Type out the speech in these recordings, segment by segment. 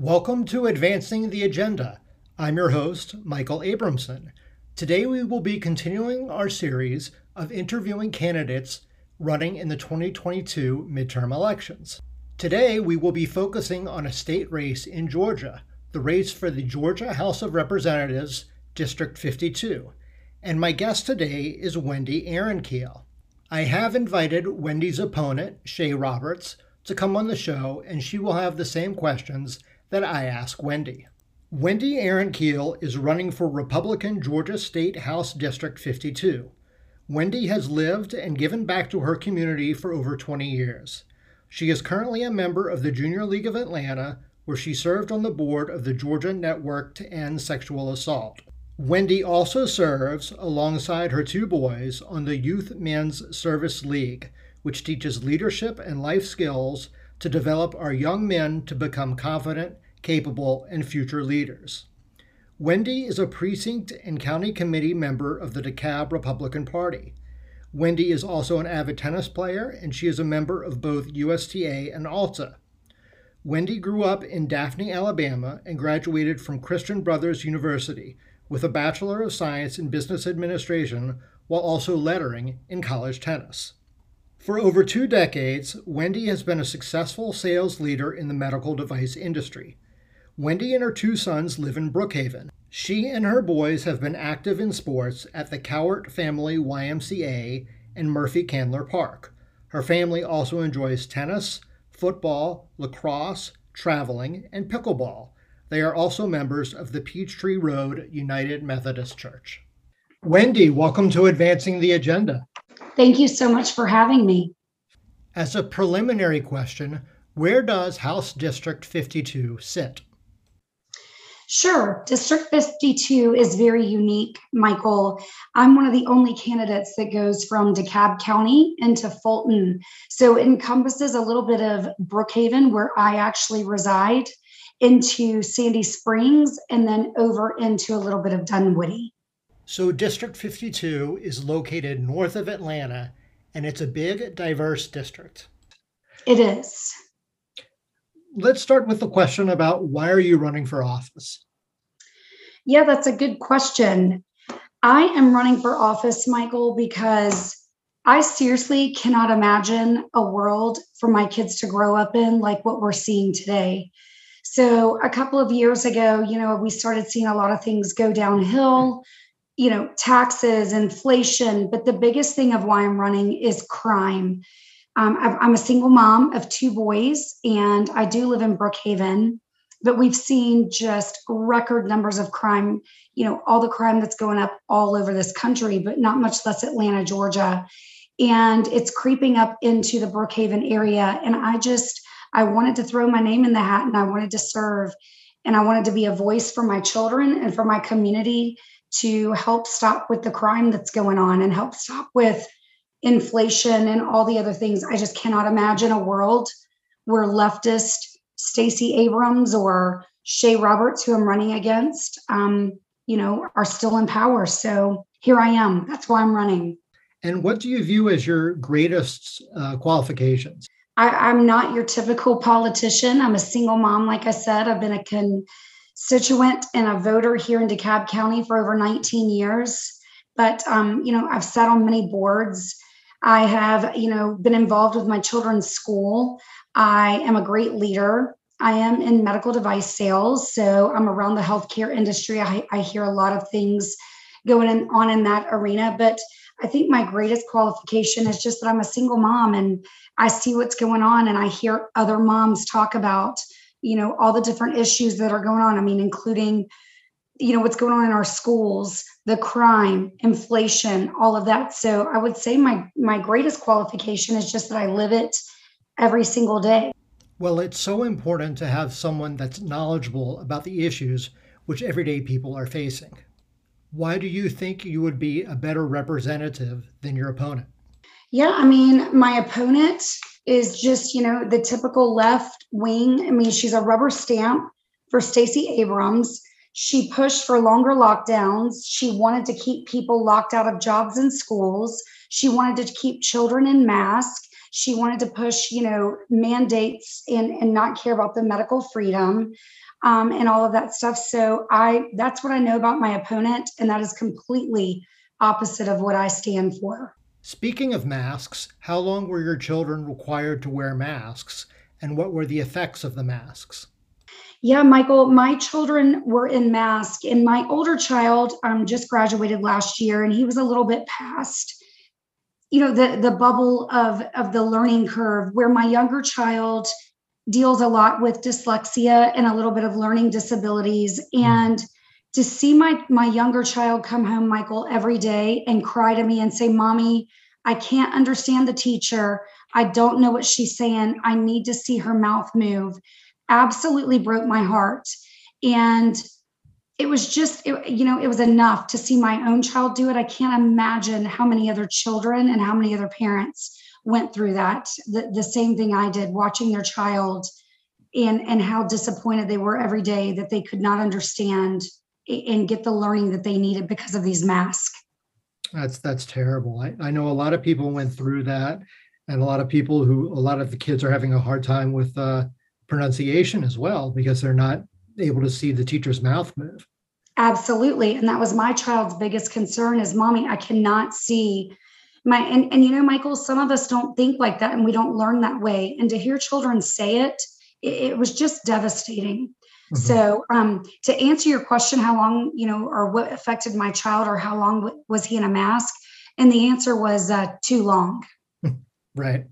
Welcome to Advancing the Agenda. I'm your host, Michael Abramson. Today we will be continuing our series of interviewing candidates running in the 2022 midterm elections. Today we will be focusing on a state race in Georgia, the race for the Georgia House of Representatives, District 52. And my guest today is Wendy Ehrenkeel. I have invited Wendy's opponent, Shea Roberts, to come on the show, and she will have the same questions that I ask Wendy. Wendy Aaron Keel is running for Republican Georgia State House District 52. Wendy has lived and given back to her community for over 20 years. She is currently a member of the Junior League of Atlanta, where she served on the board of the Georgia Network to End Sexual Assault. Wendy also serves alongside her two boys on the Youth Men's Service League, which teaches leadership and life skills to develop our young men to become confident, capable, and future leaders. Wendy is a precinct and county committee member of the DeKalb Republican Party. Wendy is also an avid tennis player, and she is a member of both USTA and ALTA. Wendy grew up in Daphne, Alabama, and graduated from Christian Brothers University with a Bachelor of Science in Business Administration while also lettering in college tennis. For over two decades, Wendy has been a successful sales leader in the medical device industry. Wendy and her two sons live in Brookhaven. She and her boys have been active in sports at the Cowart Family YMCA and Murphy Candler Park. Her family also enjoys tennis, football, lacrosse, traveling, and pickleball. They are also members of the Peachtree Road United Methodist Church. Wendy, welcome to Advancing the Agenda. Thank you so much for having me. As a preliminary question, where does House District 52 sit? Sure. District 52 is very unique, Michael. I'm one of the only candidates that goes from DeKalb County into Fulton. So it encompasses a little bit of Brookhaven, where I actually reside, into Sandy Springs, and then over into a little bit of Dunwoody. So, District 52 is located north of Atlanta, and it's a big, diverse district. It is. Let's start with the question about why are you running for office? Yeah, that's a good question. I am running for office, Michael, because I seriously cannot imagine a world for my kids to grow up in like what we're seeing today. So, a couple of years ago, you know, we started seeing a lot of things go downhill you know, taxes, inflation, but the biggest thing of why I'm running is crime. Um, I'm a single mom of two boys, and I do live in Brookhaven, but we've seen just record numbers of crime, you know, all the crime that's going up all over this country, but not much less Atlanta, Georgia. And it's creeping up into the Brookhaven area. And I just, I wanted to throw my name in the hat and I wanted to serve. And I wanted to be a voice for my children and for my community to help stop with the crime that's going on and help stop with inflation and all the other things. I just cannot imagine a world where leftist Stacey Abrams or Shea Roberts, who I'm running against, um, you know, are still in power. So here I am. That's why I'm running. And what do you view as your greatest uh, qualifications? I, am not your typical politician. I'm a single mom, like I said. I've been a con- constituent and a voter here in DeKalb County for over 19 years. But, um, you know, I've sat on many boards. I have, you know, been involved with my children's school. I am a great leader. I am in medical device sales. So I'm around the healthcare industry. I, I hear a lot of things going in, on in that arena. But I think my greatest qualification is just that I'm a single mom and I see what's going on and I hear other moms talk about you know all the different issues that are going on. I mean including you know what's going on in our schools the crime inflation all of that. So i would say my my greatest qualification is just that i live it every single day. Well it's so important to have someone that's knowledgeable about the issues which everyday people are facing. Why do you think you would be a better representative than your opponent? Yeah i mean my opponent is just, you know, the typical left wing. I mean, she's a rubber stamp for Stacey Abrams. She pushed for longer lockdowns. She wanted to keep people locked out of jobs and schools. She wanted to keep children in masks. She wanted to push, you know, mandates and, and not care about the medical freedom um, and all of that stuff. So I that's what I know about my opponent, and that is completely opposite of what I stand for. Speaking of masks, how long were your children required to wear masks, and what were the effects of the masks? Yeah, Michael, my children were in mask, and my older child um, just graduated last year, and he was a little bit past, you know, the the bubble of of the learning curve. Where my younger child deals a lot with dyslexia and a little bit of learning disabilities, mm. and to see my my younger child come home, Michael, every day and cry to me and say, "Mommy, I can't understand the teacher. I don't know what she's saying. I need to see her mouth move." absolutely broke my heart. And it was just, it, you know, it was enough to see my own child do it. I can't imagine how many other children and how many other parents went through that. The, the same thing I did, watching their child and and how disappointed they were every day that they could not understand and get the learning that they needed because of these masks. That's that's terrible. I, I know a lot of people went through that, and a lot of people who a lot of the kids are having a hard time with uh, pronunciation as well because they're not able to see the teacher's mouth move. Absolutely. And that was my child's biggest concern is mommy, I cannot see my and, and you know, Michael, some of us don't think like that and we don't learn that way. And to hear children say it, it, it was just devastating. Mm-hmm. So um, to answer your question, how long, you know, or what affected my child or how long was he in a mask? And the answer was uh, too long. right.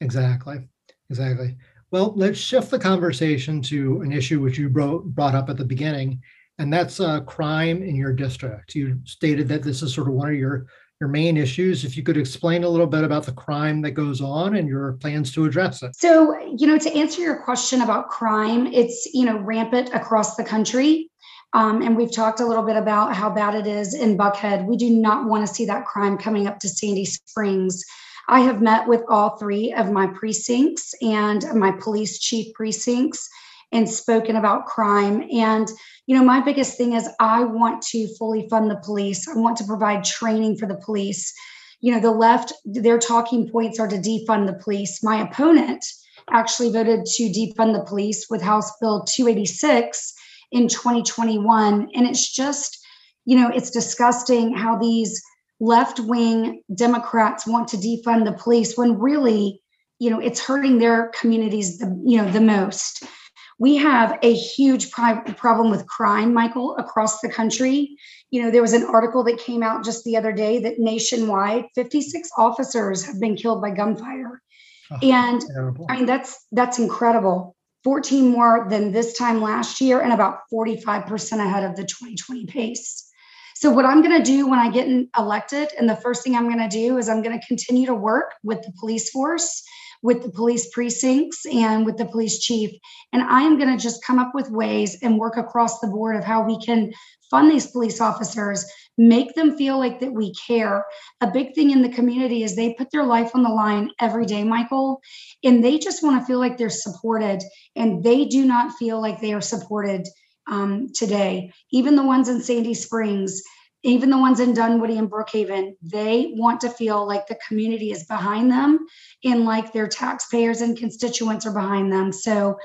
Exactly. Exactly. Well, let's shift the conversation to an issue which you brought up at the beginning, and that's uh, crime in your district. You stated that this is sort of one of your your main issues. If you could explain a little bit about the crime that goes on and your plans to address it. So, you know, to answer your question about crime, it's you know rampant across the country. Um, and we've talked a little bit about how bad it is in Buckhead. We do not want to see that crime coming up to Sandy Springs. I have met with all three of my precincts and my police chief precincts and spoken about crime. And, you know, my biggest thing is I want to fully fund the police, I want to provide training for the police. You know, the left, their talking points are to defund the police. My opponent actually voted to defund the police with House Bill 286 in 2021. And it's just, you know, it's disgusting how these left wing Democrats want to defund the police when really, you know, it's hurting their communities the you know the most. We have a huge problem with crime, Michael, across the country. You know, there was an article that came out just the other day that nationwide, 56 officers have been killed by gunfire. Oh, and terrible. I mean, that's that's incredible. 14 more than this time last year, and about 45% ahead of the 2020 pace. So, what I'm going to do when I get elected, and the first thing I'm going to do is I'm going to continue to work with the police force, with the police precincts, and with the police chief. And I am going to just come up with ways and work across the board of how we can fund these police officers, make them feel like that we care. A big thing in the community is they put their life on the line every day, Michael, and they just want to feel like they're supported, and they do not feel like they are supported um, today, even the ones in Sandy Springs, even the ones in Dunwoody and Brookhaven, they want to feel like the community is behind them and like their taxpayers and constituents are behind them. So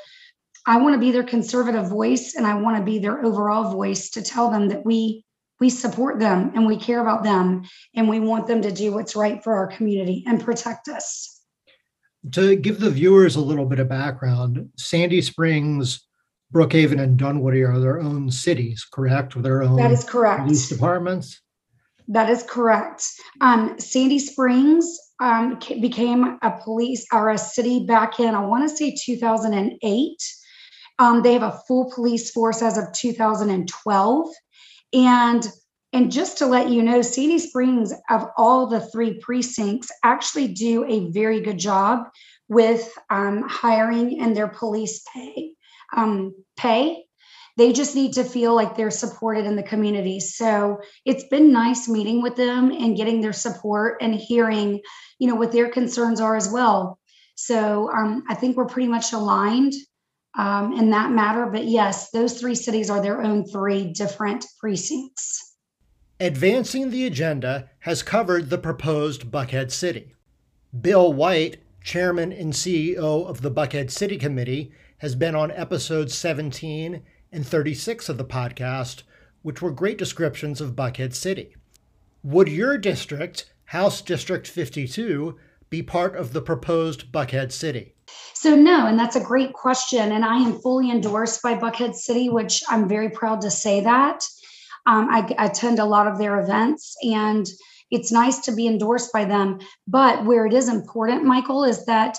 I want to be their conservative voice and I want to be their overall voice to tell them that we we support them and we care about them and we want them to do what's right for our community and protect us. To give the viewers a little bit of background, Sandy Springs Brookhaven and Dunwoody are their own cities, correct? With their own that is correct. Police departments. That is correct. Um, Sandy Springs um, became a police or a city back in I want to say 2008. Um, they have a full police force as of 2012, and and just to let you know, Sandy Springs of all the three precincts actually do a very good job with um, hiring and their police pay um, pay. They just need to feel like they're supported in the community. So it's been nice meeting with them and getting their support and hearing, you know, what their concerns are as well. So um, I think we're pretty much aligned um, in that matter. But yes, those three cities are their own three different precincts. Advancing the Agenda has covered the proposed Buckhead City. Bill White chairman and CEO of the Buckhead City Committee, has been on episodes 17 and 36 of the podcast, which were great descriptions of Buckhead City. Would your district, House District 52, be part of the proposed Buckhead City? So, no, and that's a great question. And I am fully endorsed by Buckhead City, which I'm very proud to say that. Um, I, I attend a lot of their events and it's nice to be endorsed by them. But where it is important, Michael, is that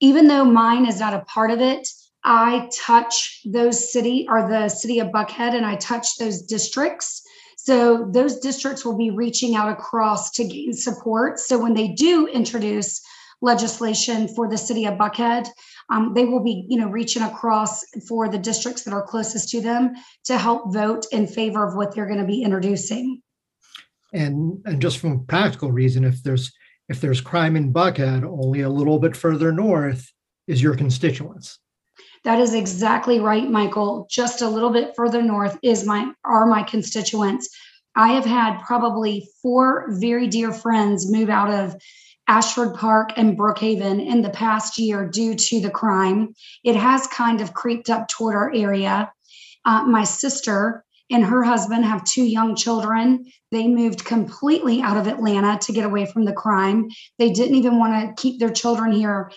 even though mine is not a part of it, I touch those city or the city of Buckhead and I touch those districts. So those districts will be reaching out across to gain support. So when they do introduce legislation for the city of Buckhead, um, they will be, you know, reaching across for the districts that are closest to them to help vote in favor of what they're going to be introducing. And and just from a practical reason, if there's if there's crime in Buckhead, only a little bit further north is your constituents. That is exactly right, Michael. Just a little bit further north is my are my constituents. I have had probably four very dear friends move out of Ashford Park and Brookhaven in the past year due to the crime. It has kind of creeped up toward our area. Uh, my sister and her husband have two young children. They moved completely out of Atlanta to get away from the crime. They didn't even want to keep their children here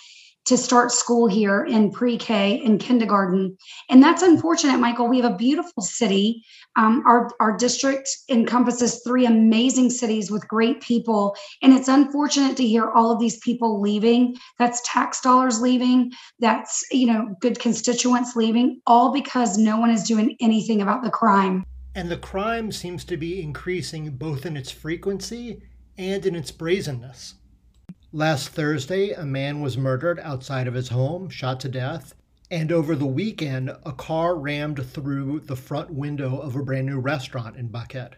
to start school here in pre-K and kindergarten. And that's unfortunate, Michael. We have a beautiful city. Um, our, our district encompasses three amazing cities with great people. And it's unfortunate to hear all of these people leaving. That's tax dollars leaving. That's, you know, good constituents leaving, all because no one is doing anything about the crime. And the crime seems to be increasing both in its frequency and in its brazenness. Last Thursday, a man was murdered outside of his home, shot to death. And over the weekend, a car rammed through the front window of a brand new restaurant in Buckhead.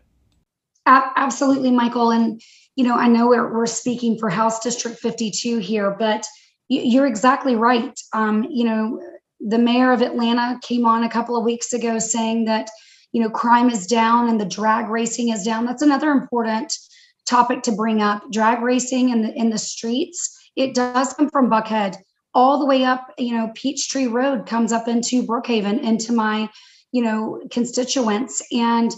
Absolutely, Michael. And, you know, I know we're, we're speaking for House District 52 here, but you're exactly right. Um, you know, the mayor of Atlanta came on a couple of weeks ago saying that, you know, crime is down and the drag racing is down. That's another important topic to bring up drag racing in the in the streets it does come from buckhead all the way up you know peachtree road comes up into brookhaven into my you know constituents and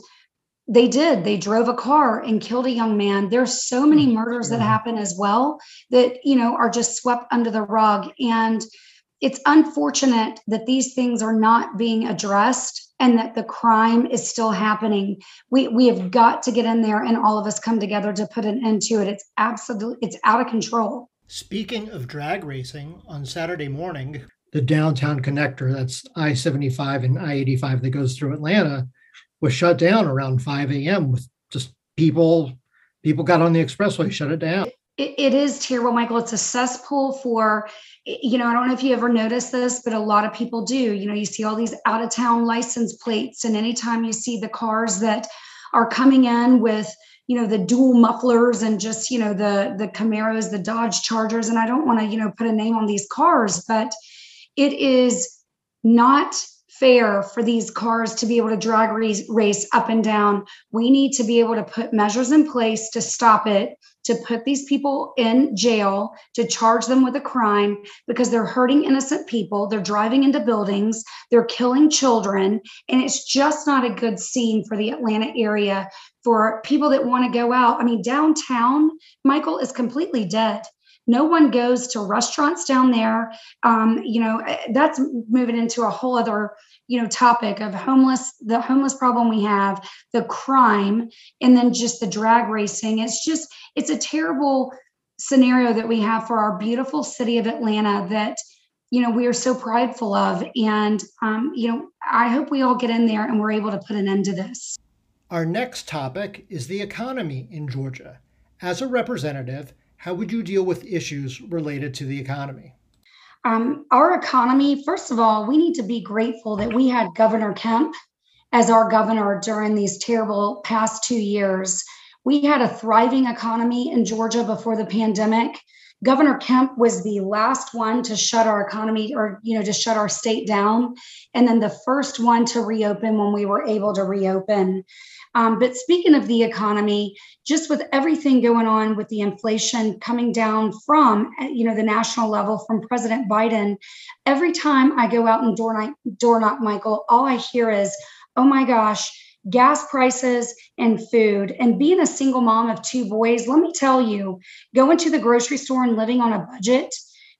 they did. They drove a car and killed a young man. There's so many hmm. murders that happen as well that you know are just swept under the rug. And it's unfortunate that these things are not being addressed and that the crime is still happening. We we have got to get in there and all of us come together to put an end to it. It's absolutely it's out of control. Speaking of drag racing, on Saturday morning, the downtown connector, that's I-75 and I-85 that goes through Atlanta, was shut down around 5 a.m. with just people people got on the expressway, shut it down it, it is terrible, Michael. It's a cesspool for, you know, I don't know if you ever noticed this, but a lot of people do. You know, you see all these out of town license plates, and anytime you see the cars that are coming in with, you know, the dual mufflers and just, you know, the the Camaros, the Dodge Chargers, and I don't want to, you know, put a name on these cars, but it is not fair for these cars to be able to drag race, race up and down. We need to be able to put measures in place to stop it to put these people in jail, to charge them with a crime because they're hurting innocent people. They're driving into buildings, they're killing children. And it's just not a good scene for the Atlanta area for people that want to go out. I mean, downtown, Michael, is completely dead no one goes to restaurants down there. Um, you know eh, that's moving into a whole other you know topic of homeless the homeless problem we have the crime and then just the drag racing. It's just it's a terrible scenario that we have for our beautiful city of atlanta that you know we are so prideful of. And um, you know i hope we all get in there and we're able to put an end to this. Our next topic is the economy in georgia. As a representative how would you deal with issues related to the economy um, our economy, first of all, we need to be grateful that we had Governor Kemp as our governor during these terrible past two years. We had a thriving economy in Georgia before the pandemic. Governor Kemp was the last one to shut our economy or, you know, to shut our state down. And then the first one to reopen when we were able to reopen. Um, but speaking of the economy, just with everything going on with the inflation coming down from, you know, the national level from President Biden, every time I go out and door knock, door knock Michael, all I hear is, oh my gosh, gas prices and food. And being a single mom of two boys, let me tell you, going to the grocery store and living on a budget,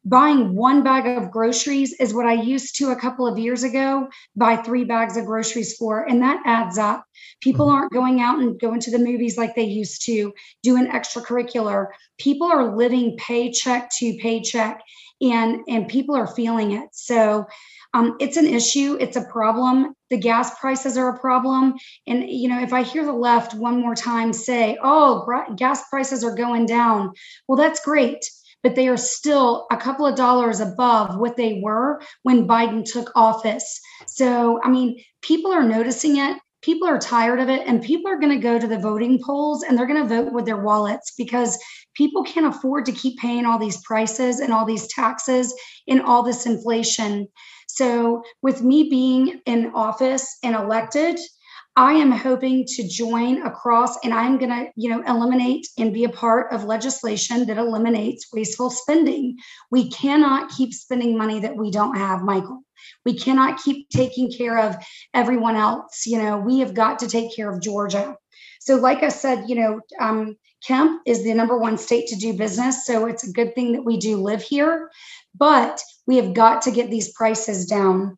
buying one bag of groceries is what I used to a couple of years ago buy three bags of groceries for. And that adds up. People mm-hmm. aren't going out and going to the movies like they used to, doing extracurricular. People are living paycheck to paycheck and and people are feeling it. So um, it's an issue. It's a problem. The gas prices are a problem. And you know if i hear the left one more time say oh gas prices are going down well that's great. But they are still a couple of dollars above what they were when biden took office. So i mean people are noticing it. People are tired of it. And people are going to go to the voting polls and they're going to vote with their wallets because people can't afford to keep paying all these prices and all these taxes and all this inflation so, with me being in office and elected, I am hoping to join across and I'm going to, you know, eliminate and be a part of legislation that eliminates wasteful spending. We cannot keep spending money that we don't have, Michael. We cannot keep taking care of everyone else. You know, we have got to take care of Georgia. So, like I said, you know, um, Kemp is the number one state to do business. So, it's a good thing that we do live here. But we have got to get these prices down.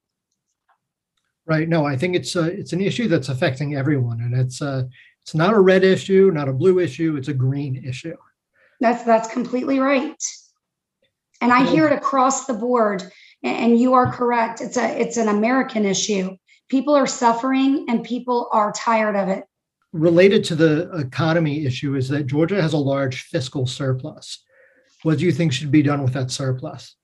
Right. No, I think it's a, it's an issue that's affecting everyone, and it's a, it's not a red issue, not a blue issue. It's a green issue. That's that's completely right. And I hear it across the board. And you are correct. It's a it's an American issue. People are suffering, and people are tired of it. Related to the economy issue is that Georgia has a large fiscal surplus. What do you think should be done with that surplus?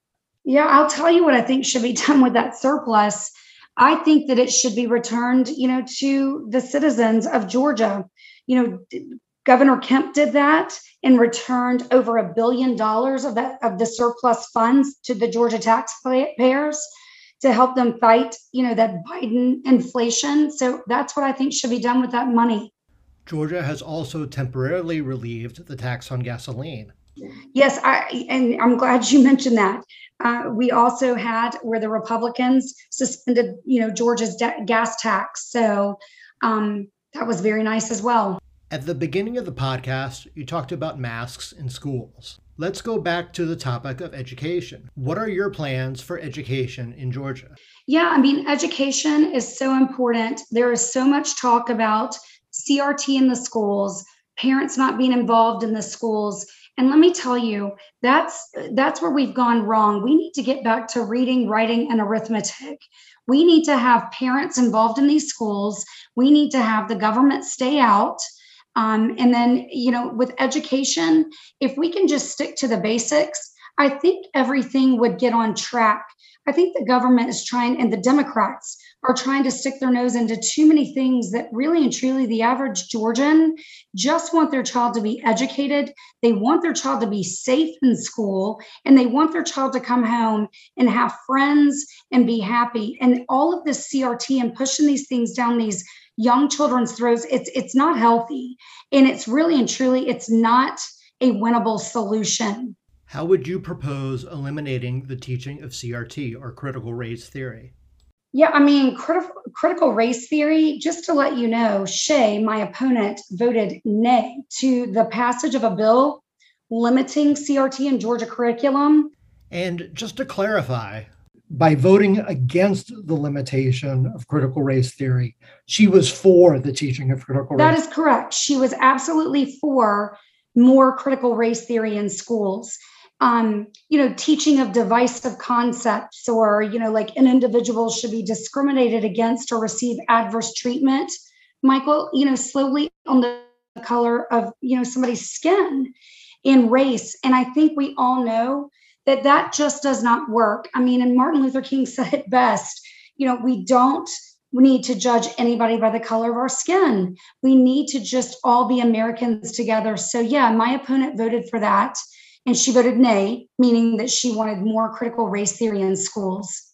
Yeah, I'll tell you what I think should be done with that surplus. I think that it should be returned, you know, to the citizens of Georgia. You know, Governor Kemp did that and returned over a billion dollars of that of the surplus funds to the Georgia taxpayers to help them fight, you know, that Biden inflation. So that's what I think should be done with that money. Georgia has also temporarily relieved the tax on gasoline. Yes, I, and I'm glad you mentioned that. Uh, we also had where the Republicans suspended, you know, Georgia's de- gas tax. So um, that was very nice as well. At the beginning of the podcast, you talked about masks in schools. Let's go back to the topic of education. What are your plans for education in Georgia? Yeah, I mean, education is so important. There is so much talk about CRT in the schools, parents not being involved in the schools. And let me tell you that's that's where we've gone wrong. We need to get back to reading writing and arithmetic. We need to have parents involved in these schools. We need to have the government stay out. Um, and then you know with education if we can just stick to the basics i think everything would get on track. I think the government is trying and the democrats are trying to stick their nose into too many things that really and truly the average Georgian just want their child to be educated. They want their child to be safe in school and they want their child to come home and have friends and be happy. And all of this CRT and pushing these things down these young children's throats, it's it's not healthy. And it's really and truly it's not a winnable solution. How would you propose eliminating the teaching of CRT or critical race theory? Yeah, I mean, critical, critical race theory, just to let you know, Shea, my opponent, voted nay to the passage of a bill limiting CRT in Georgia curriculum. And just to clarify, by voting against the limitation of critical race theory, she was for the teaching of critical race. That is correct. She was absolutely for more critical race theory in schools um, you know, teaching of divisive concepts or, you know, like an individual should be discriminated against or receive adverse treatment. Michael, you know, slowly on the color of, you know, somebody's skin in race. And I think we all know that that just does not work. I mean, and Martin Luther King said it best, you know, we don't need to judge anybody by the color of our skin. We need to just all be Americans together. So, yeah, my opponent voted for that and she voted nay, meaning that she wanted more critical race theory in schools.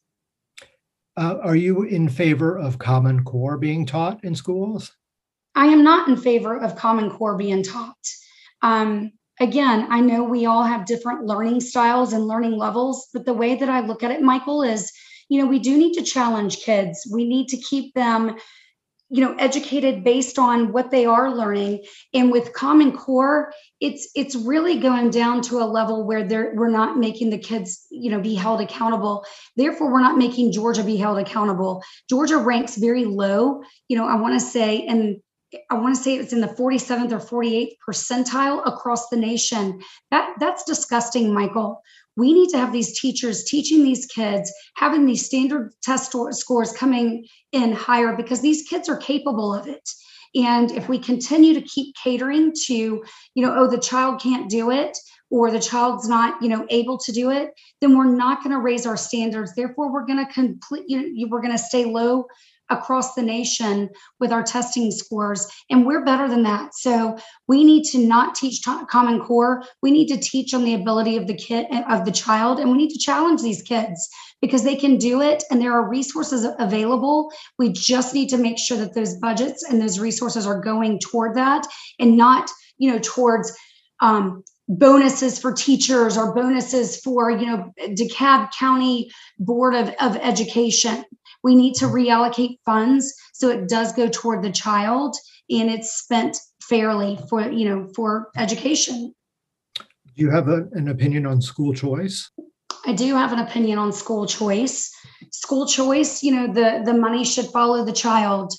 Uh, are you in favor of Common Core being taught in schools? I am not in favor of Common Core being taught. Um, again, I know we all have different learning styles and learning levels, but the way that I look at it, Michael, is you know, we do need to challenge kids. We need to keep them you know educated based on what they are learning and with common core it's it's really going down to a level where they're we're not making the kids you know be held accountable therefore we're not making georgia be held accountable georgia ranks very low you know i want to say and I want to say it's in the 47th or 48th percentile across the nation. That that's disgusting, Michael. We need to have these teachers teaching these kids, having these standard test scores coming in higher because these kids are capable of it. And if we continue to keep catering to, you know, oh, the child can't do it or the child's not, you know, able to do it, then we're not going to raise our standards. Therefore, we're going to complete, you know, we're going to stay low across the nation with our testing scores and we're better than that. So we need to not teach common core. We need to teach on the ability of the kid of the child and we need to challenge these kids because they can do it and there are resources available. We just need to make sure that those budgets and those resources are going toward that and not you know towards um, bonuses for teachers or bonuses for you know DeKalb County Board of, of Education we need to reallocate funds so it does go toward the child and it's spent fairly for you know for education. Do you have a, an opinion on school choice? I do have an opinion on school choice. School choice you know the the money should follow the child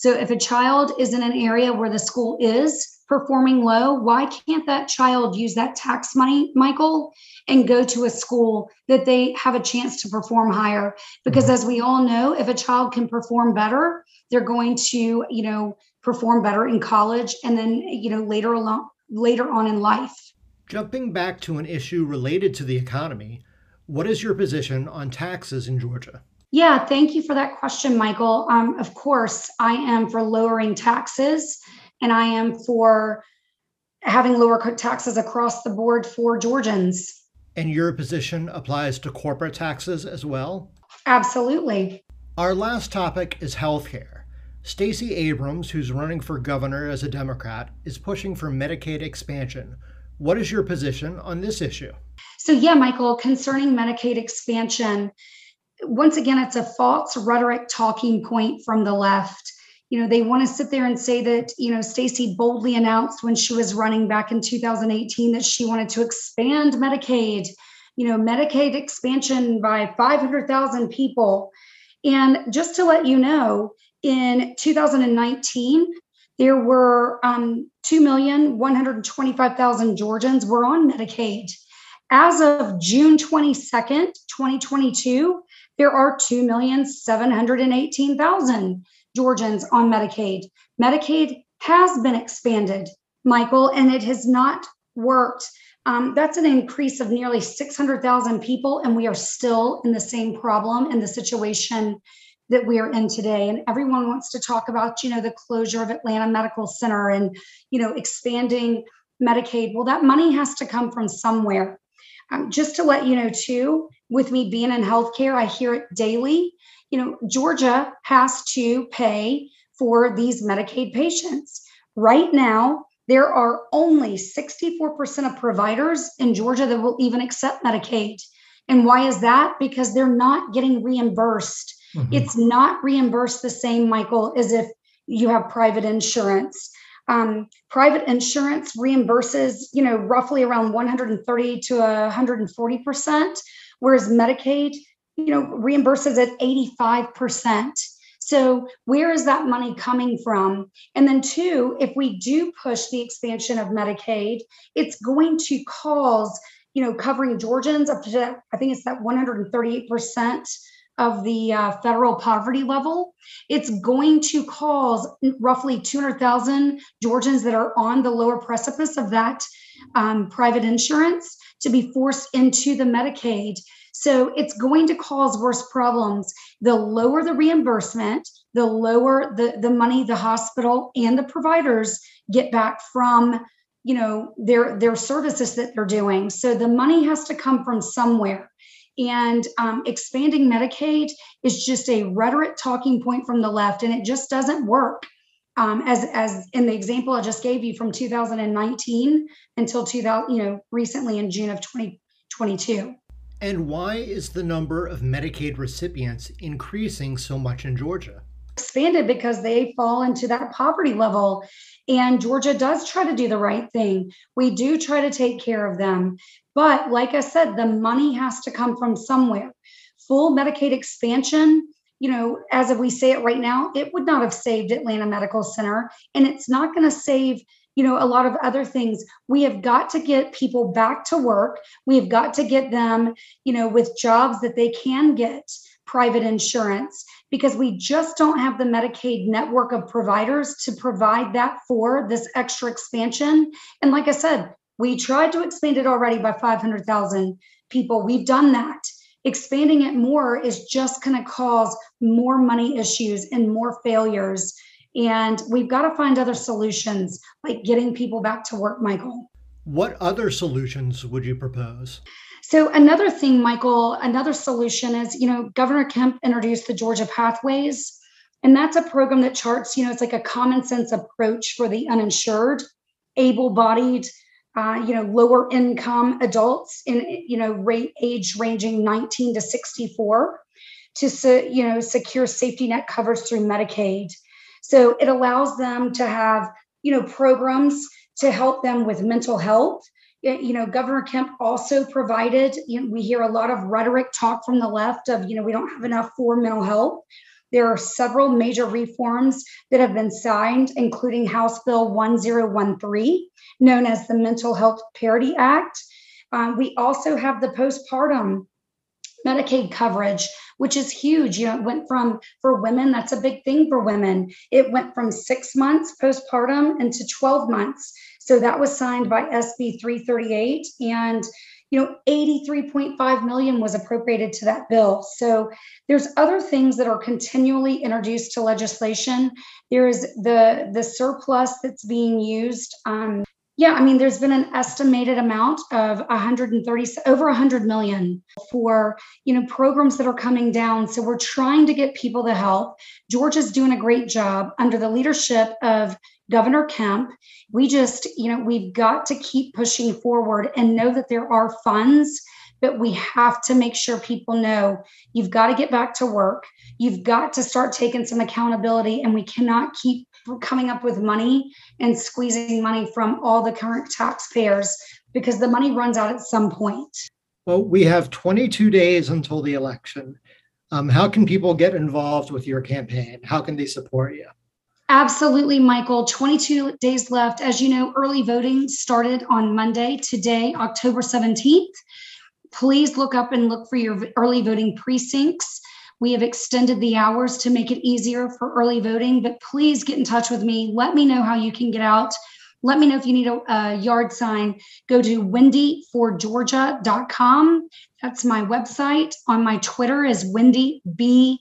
so if a child is in an area where the school is performing low, why can't that child use that tax money, Michael, and go to a school that they have a chance to perform higher? Because mm-hmm. as we all know, if a child can perform better, they're going to, you know, perform better in college and then, you know, later along later on in life. Jumping back to an issue related to the economy, what is your position on taxes in Georgia? Yeah, thank you for that question, Michael. Um, of course, I am for lowering taxes and I am for having lower taxes across the board for Georgians. And your position applies to corporate taxes as well? Absolutely. Our last topic is healthcare. Stacey Abrams, who's running for governor as a Democrat, is pushing for Medicaid expansion. What is your position on this issue? So, yeah, Michael, concerning Medicaid expansion, once again, it's a false rhetoric talking point from the left you know they want to sit there and say that you know Stacey boldly announced when she was running back in 2018 that she wanted to expand Medicaid you know Medicaid expansion by 500,000 people and just to let you know in 2019 there were um, 2,125,000 Georgians were on Medicaid. As of June 22nd, 2022, there are 2,718,000 Georgians on Medicaid. Medicaid has been expanded, Michael, and it has not worked. Um, that's an increase of nearly 600,000 people, and we are still in the same problem in the situation that we are in today. And everyone wants to talk about, you know, the closure of Atlanta Medical Center and, you know, expanding Medicaid. Well, that money has to come from somewhere. Um, just to let you know, too, with me being in healthcare, I hear it daily you know, Georgia has to pay for these Medicaid patients. Right now, there are only 64% of providers in Georgia that will even accept Medicaid. And why is that? Because they're not getting reimbursed. Mm-hmm. It's not reimbursed the same, Michael, as if you have private insurance. Um, private insurance reimburses, you know, roughly around 130 to 140 percent, whereas Medicaid you know, reimburses at 85%. So, where is that money coming from? And then, two, if we do push the expansion of Medicaid, it's going to cause, you know, covering Georgians up to I think it's that 138% of the uh, federal poverty level. It's going to cause roughly 200,000 Georgians that are on the lower precipice of that um, private insurance to be forced into the Medicaid. So it's going to cause worse problems. The lower the reimbursement, the lower the, the money the hospital and the providers get back from you know their their services that they're doing so the money has to come from somewhere and um, expanding medicaid is just a rhetoric talking point from the left and it just doesn't work um, as as in the example i just gave you from 2019 until 2000 you know recently in june of 2022 and why is the number of medicaid recipients increasing so much in georgia expanded because they fall into that poverty level. And Georgia does try to do the right thing. We do try to take care of them. But like I said, the money has to come from somewhere. Full Medicaid expansion, you know, as we say it right now, it would not have saved Atlanta Medical Center. And it's not going to save you know a lot of other things we have got to get people back to work we have got to get them you know with jobs that they can get private insurance because we just don't have the Medicaid network of providers to provide that for this extra expansion. And like I said, we tried to expand it already by 500,000 people. We've done that. Expanding it more is just going to cause more money issues and more failures. And we've got to find other solutions, like getting people back to work, Michael. What other solutions would you propose? So another thing, Michael, another solution is, you know, Governor Kemp introduced the Georgia Pathways, and that's a program that charts, you know, it's like a common sense approach for the uninsured, able-bodied, uh, you know, lower income adults in, you know, rate age ranging 19 to 64 to, you know, secure safety net coverage through Medicaid. So it allows them to have, you know, programs to help them with mental health you know, Governor Kemp also provided, you know, we hear a lot of rhetoric talk from the left of, you know, we don't have enough for mental health. There are several major reforms that have been signed, including House Bill 1013, known as the Mental Health Parity Act. Um, we also have the postpartum Medicaid coverage, which is huge. You know, it went from for women, that's a big thing for women. It went from six months postpartum into 12 months. So that was signed by SB 338 and you know 83.5 million was appropriated to that bill so there's other things that are continually introduced to legislation there is the the surplus that's being used um, yeah, I mean, there's been an estimated amount of 130 over 100 million for you know programs that are coming down. So we're trying to get people to help. Georgia's doing a great job under the leadership of Governor Kemp. We just, you know, we've got to keep pushing forward and know that there are funds but we have to make sure people know you've got to get back to work. You've got to start taking some accountability, and we cannot keep coming up with money and squeezing money from all the current taxpayers because the money runs out at some point. Well, we have 22 days until the election. Um, how can people get involved with your campaign? How can they support you? Absolutely, Michael. 22 days left. As you know, early voting started on Monday, today, October 17th please look up and look for your early voting precincts. We have extended the hours to make it easier for early voting, but please get in touch with me. Let me know how you can get out. Let me know if you need a, a yard sign. Go to wendyforgeorgia.com. That's my website. On my Twitter is Wendy B.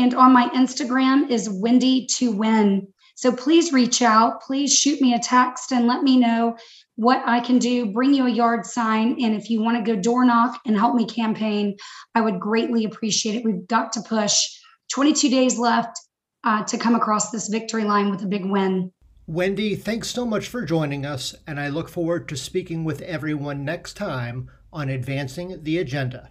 And on my Instagram is Wendy to Win. So please reach out. Please shoot me a text and let me know what I can do, bring you a yard sign. And if you want to go door knock and help me campaign, I would greatly appreciate it. We've got to push 22 days left uh, to come across this victory line with a big win. Wendy, thanks so much for joining us, and I look forward to speaking with everyone next time on Advancing the Agenda.